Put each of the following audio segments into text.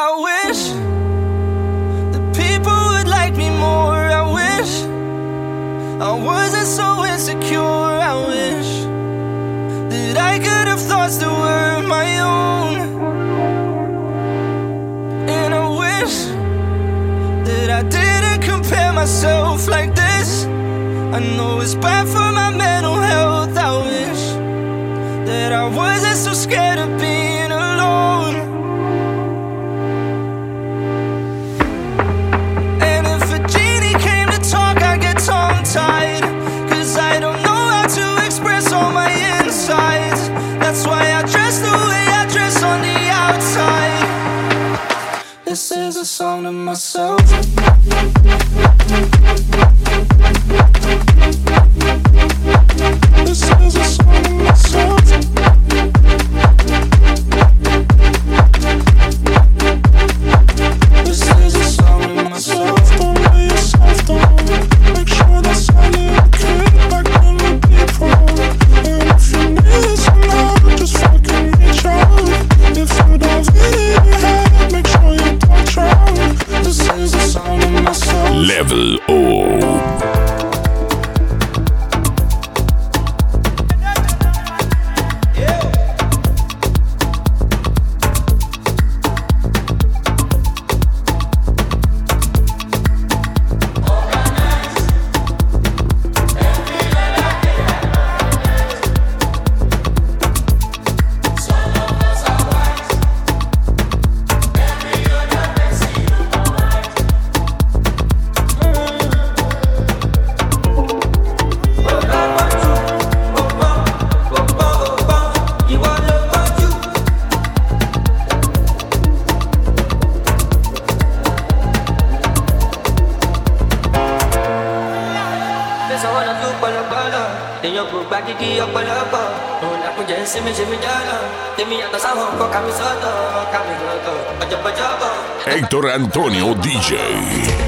I wish the people would like me more. I wish I wasn't so insecure. I wish that I could have thoughts that were my own. And I wish that I didn't compare myself like this. I know it's bad for my mental health. I wish that I wasn't so scared of being This is a song to myself. This is a song to myself. Héctor Antonio DJ.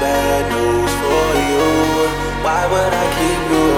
bad news for you. Why would I keep you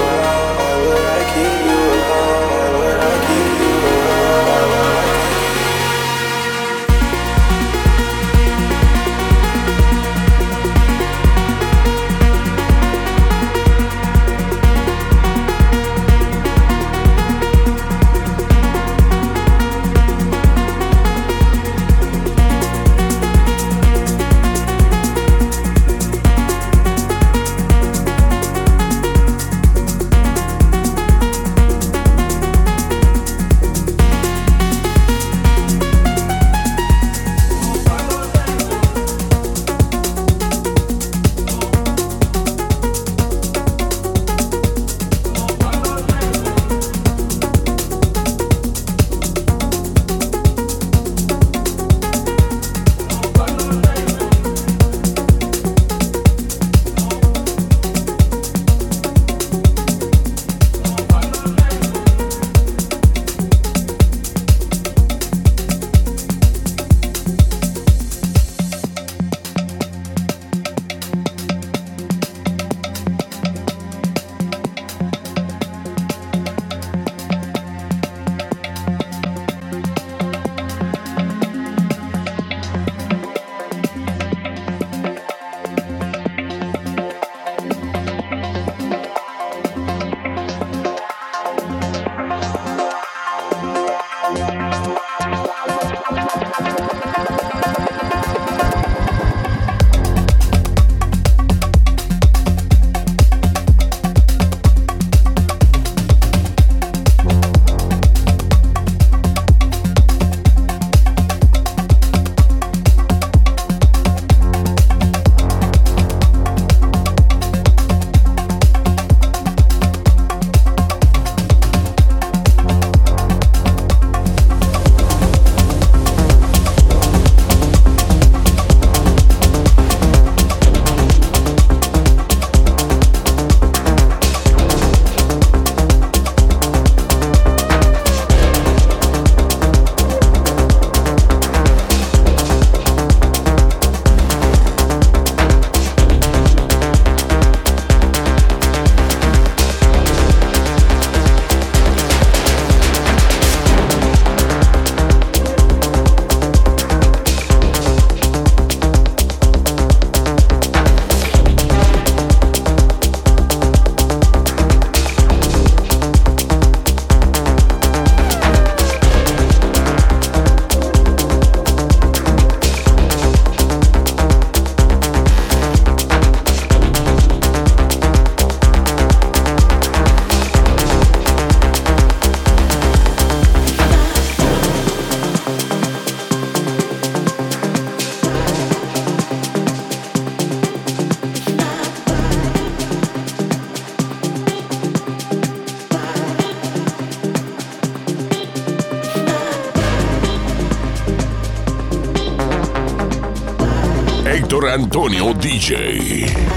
DJ.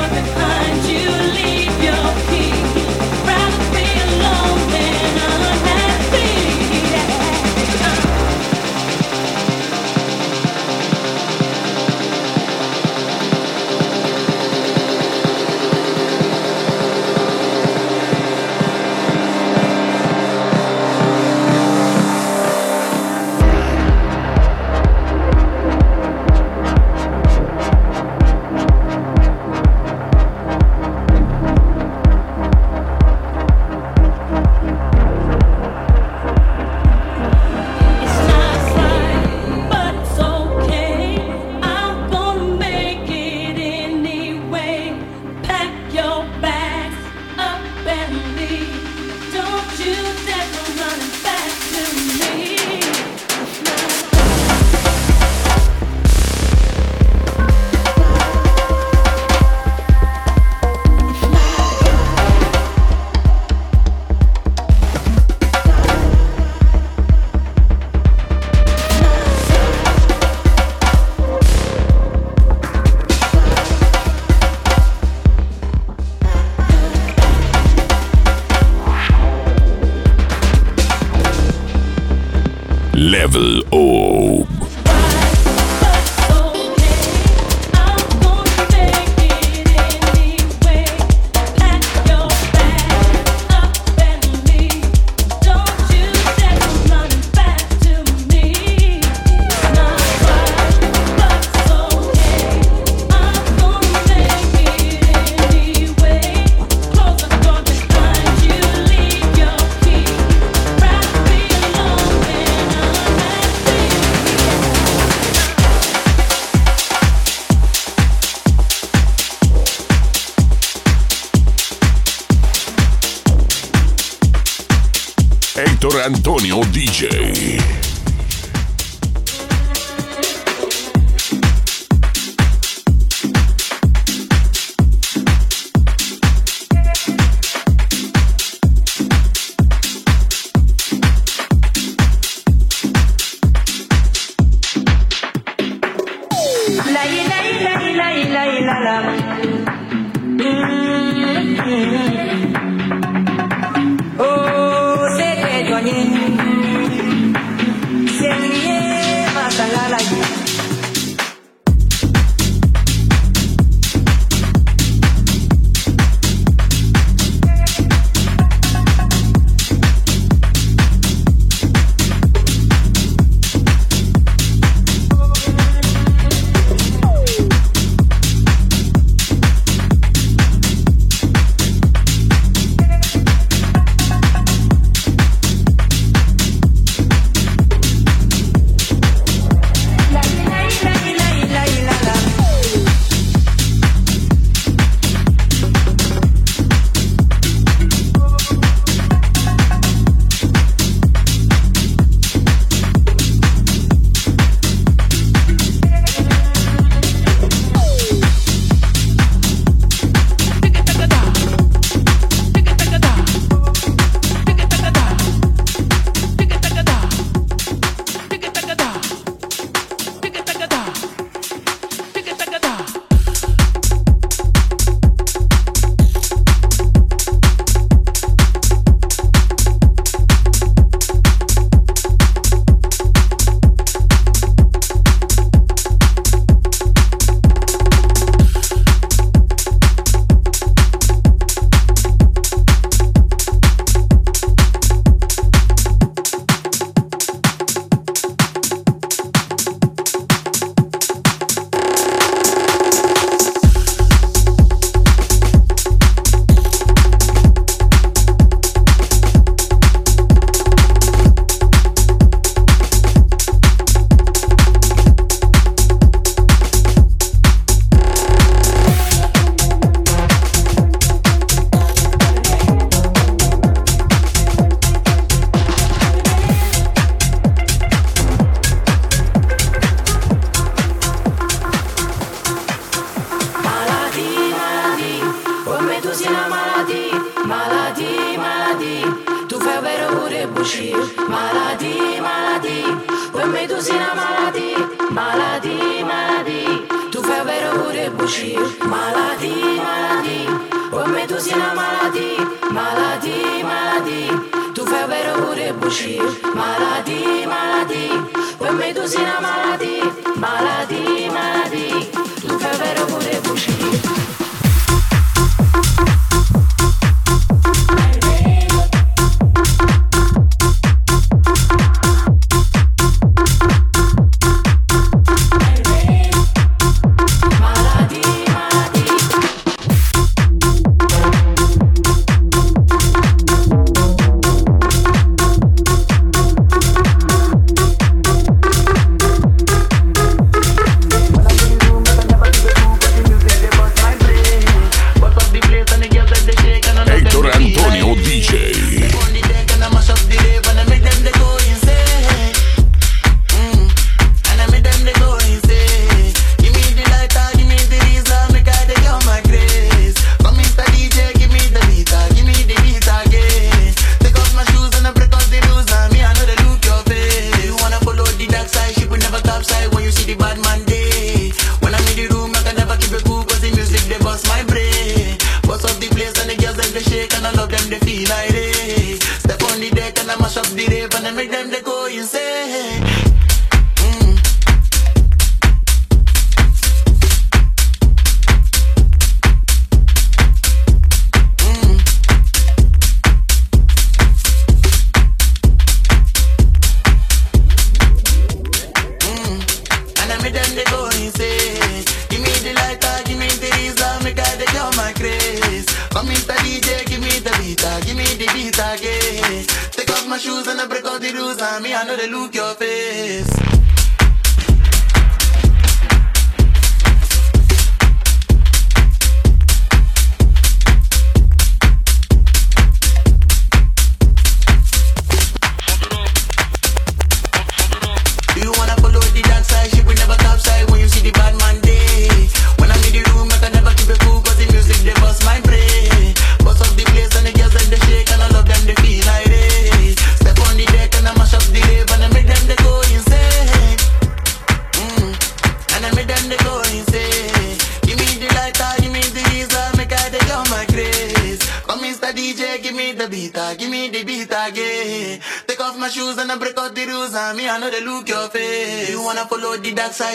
Level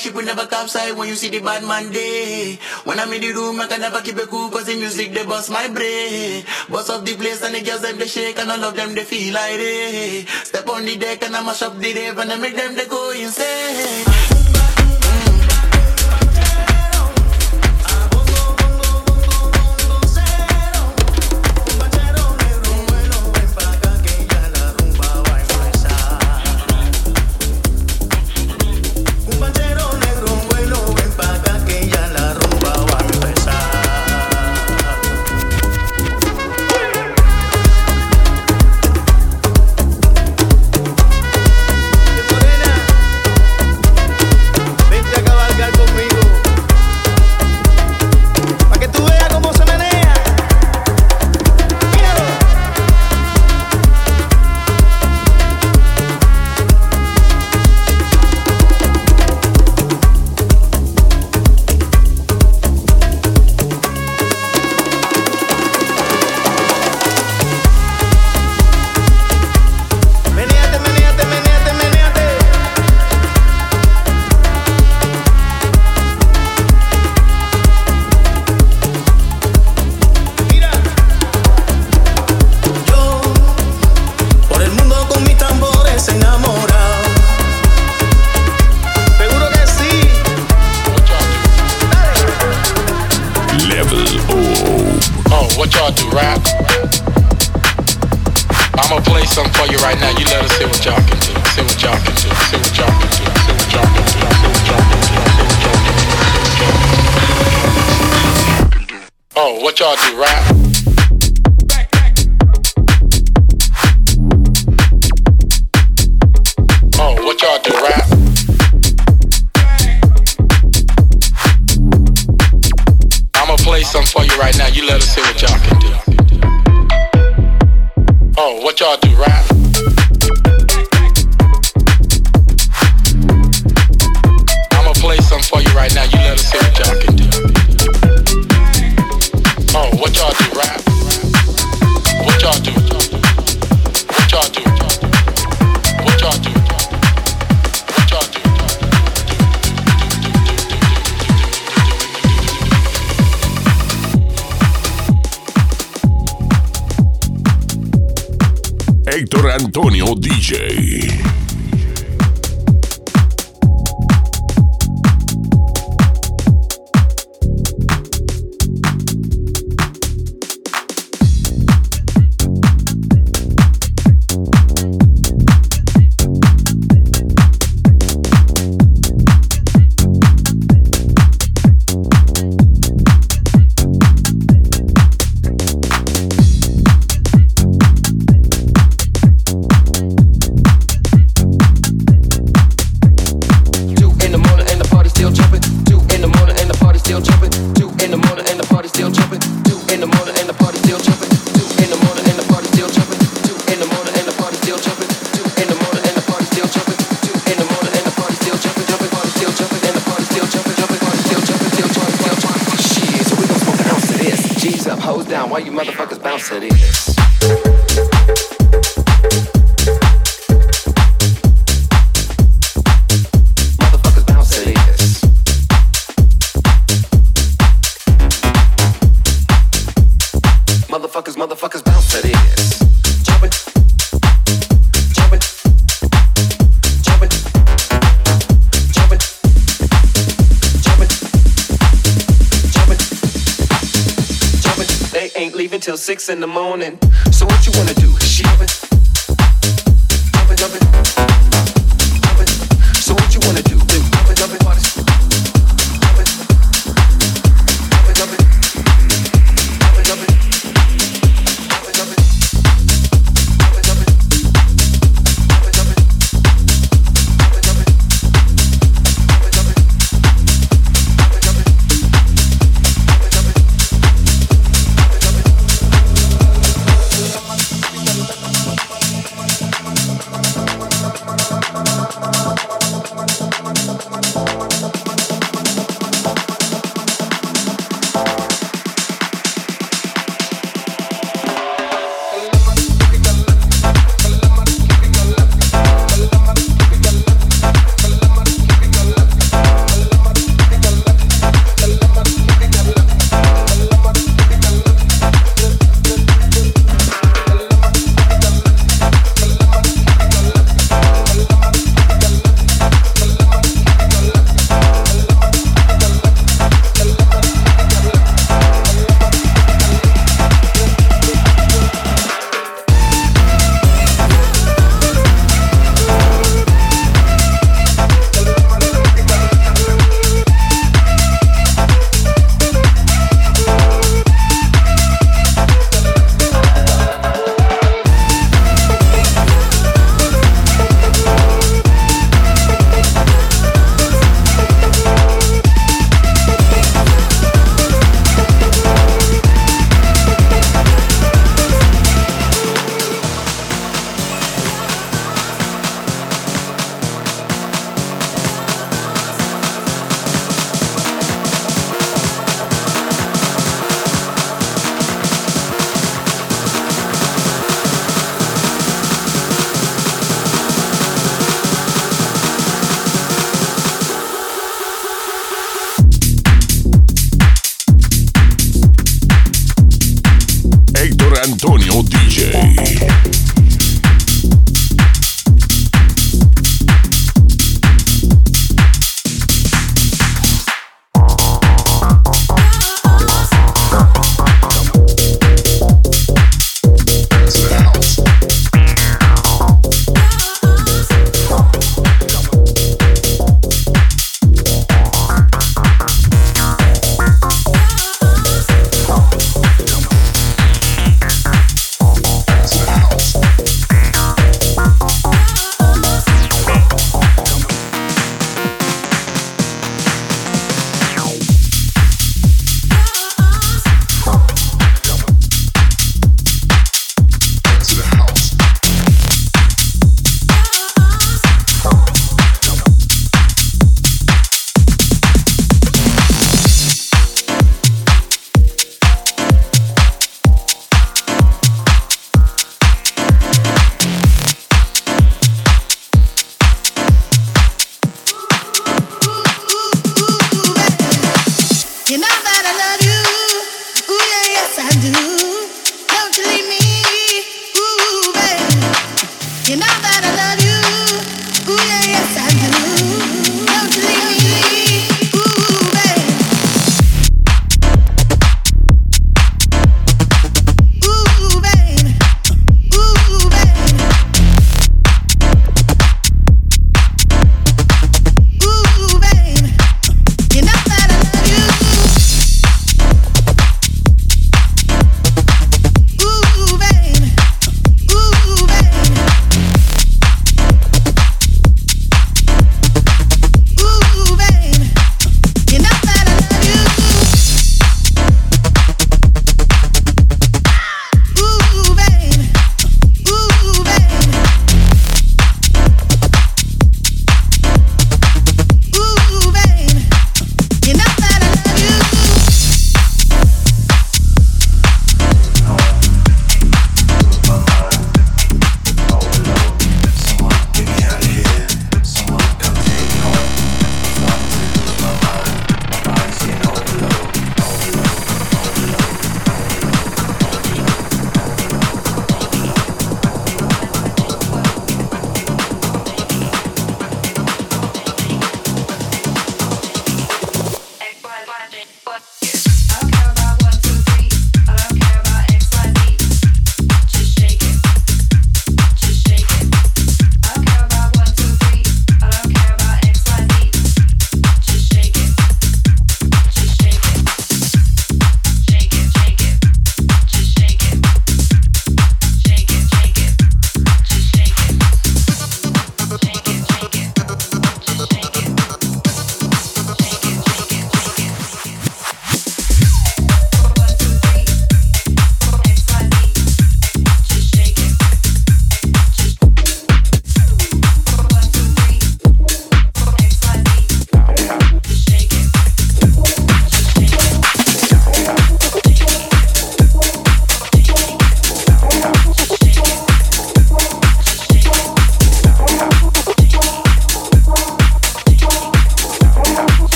ship will never capsize when you see the bad man day. When I'm in the room, I can never keep it cool cause the music they bust my brain. Bust up the place and the girls them they shake and all of them they feel like they. Step on the deck and I mash up the rave and I make them they go insane. What y'all can do. see what y'all can do. See what y'all can do. Oh, what y'all do, rap? Six in the morning. So what you wanna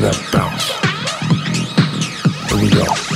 that bounce. Here we go.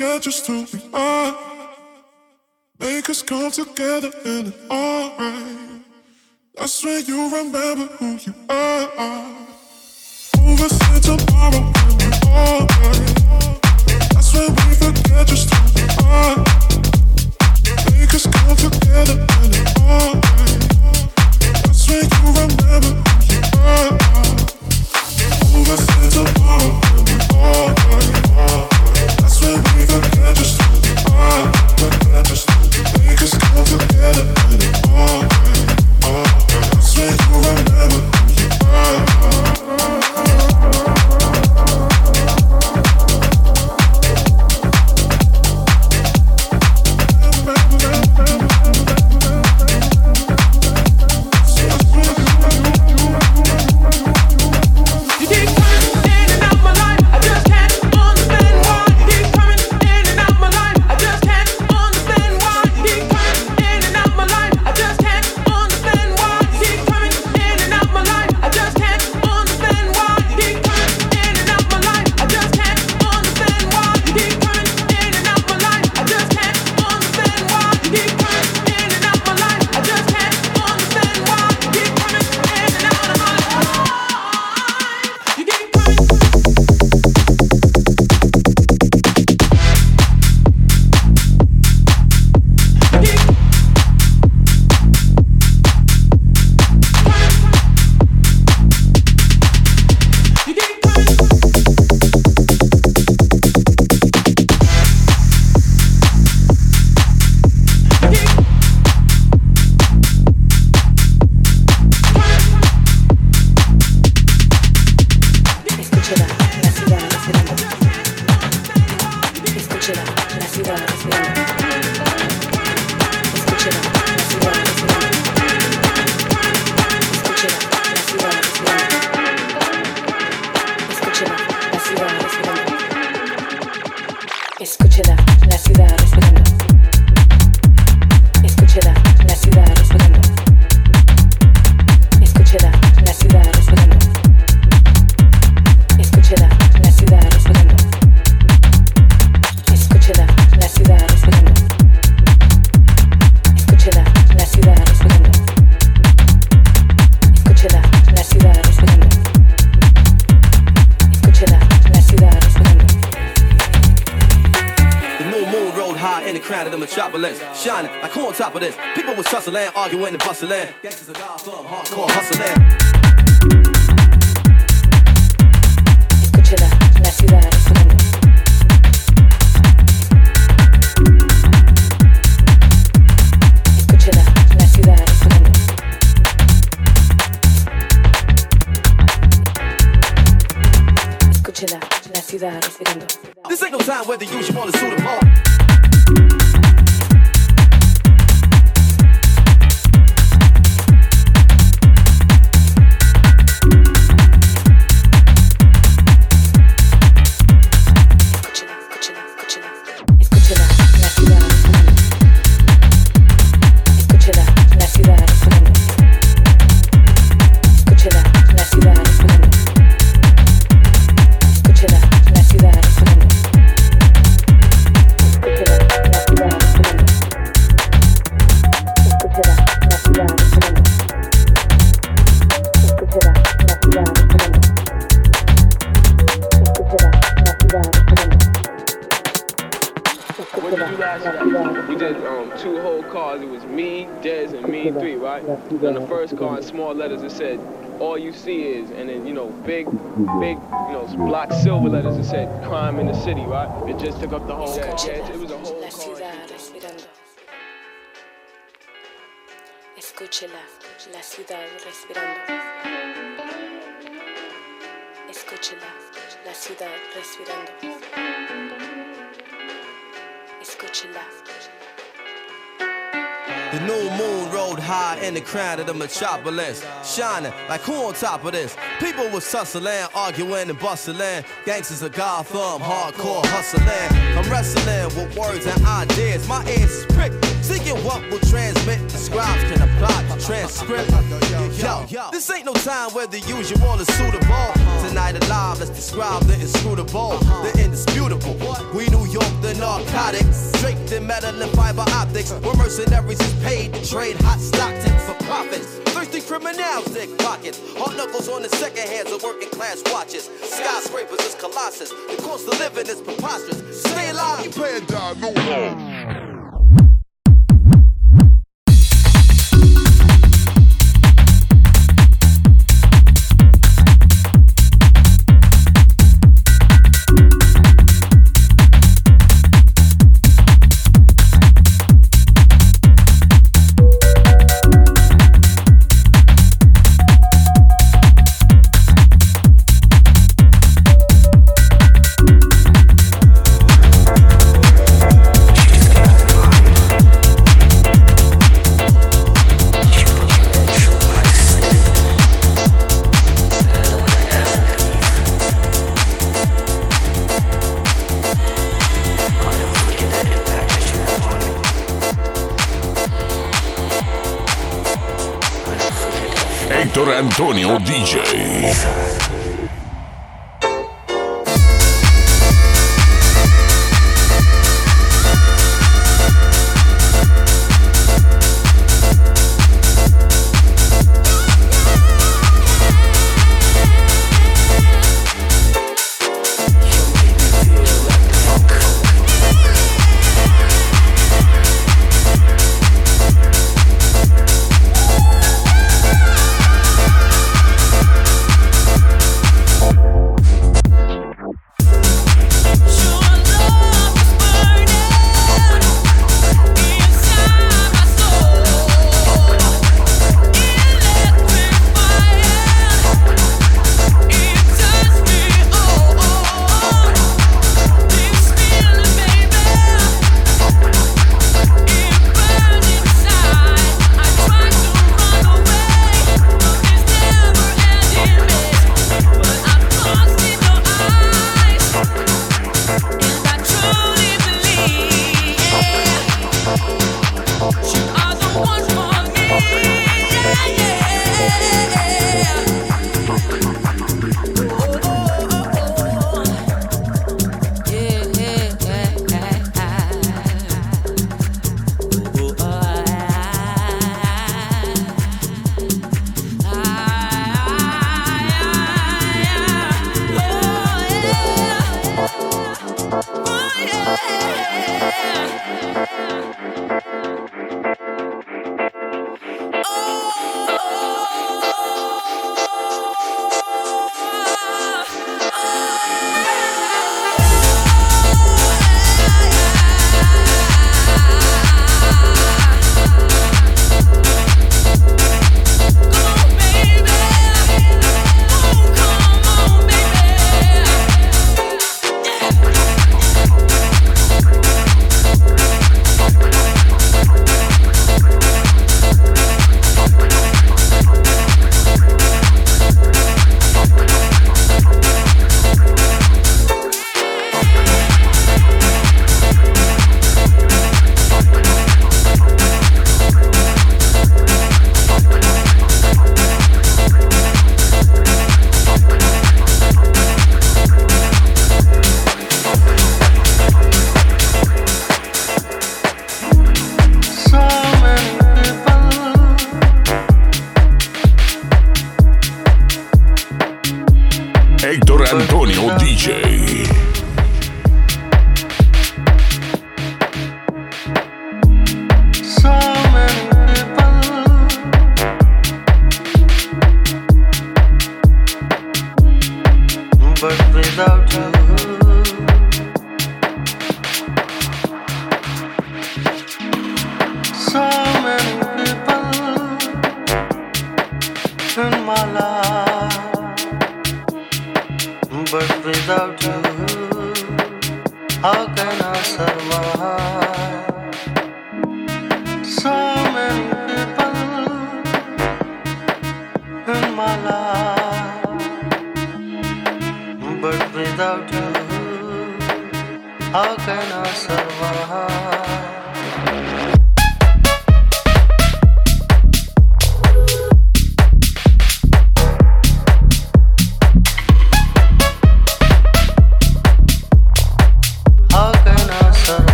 Forget just who we are. Make us come together and it's alright. That's when you remember who you are. Overthink tomorrow when we're alright. That's when we forget just who we are. Make us come together and it's alright. That's when you remember who you are. Overthink tomorrow when we're alright. Together and it's alright. Alright. That's when you remember who you are. Escúchela, Tussling, arguing and bustling. Gangsters from hardcore hustling. This ain't no time whether you should want to suit big, you know, block silver letters. that said, "Crime in the city," right? It just took up the whole. Yeah, yeah, it, it was a whole La ciudad respirando. Escúchela, la ciudad respirando. Escúchela, la ciudad respirando. Escúchela. The new moon rode high in the crown of the metropolis, shining like who on top of this? People was tussling, arguing and bustling. Gangsters of Gotham, hardcore hustling. I'm wrestling with words and ideas. My ears pricked, seeking what will transmit. The scribes can apply the transcript. Yo, this ain't no time where the usual is suitable. Tonight alive, let's describe the inscrutable, the indisputable. We New York, the narcotics, draped in metal and fiber optics. We're mercenaries is paid to trade hot Stockton for profits. Thirsty criminals, dick pockets. Hard knuckles on the second hands of working class watches. Skyscrapers is colossus. The cost of living is preposterous. Stay alive. You pay no Héctor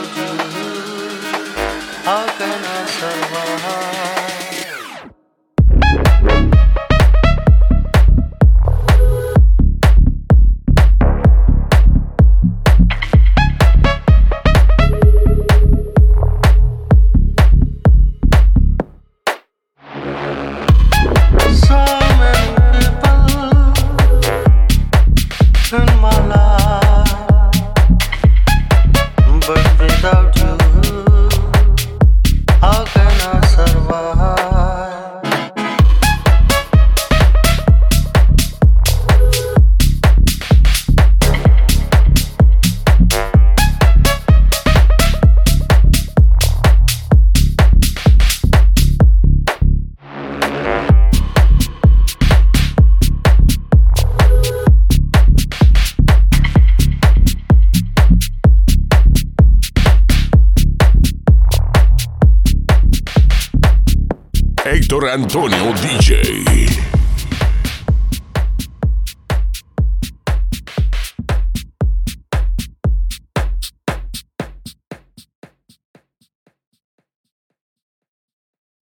without Antonio DJ.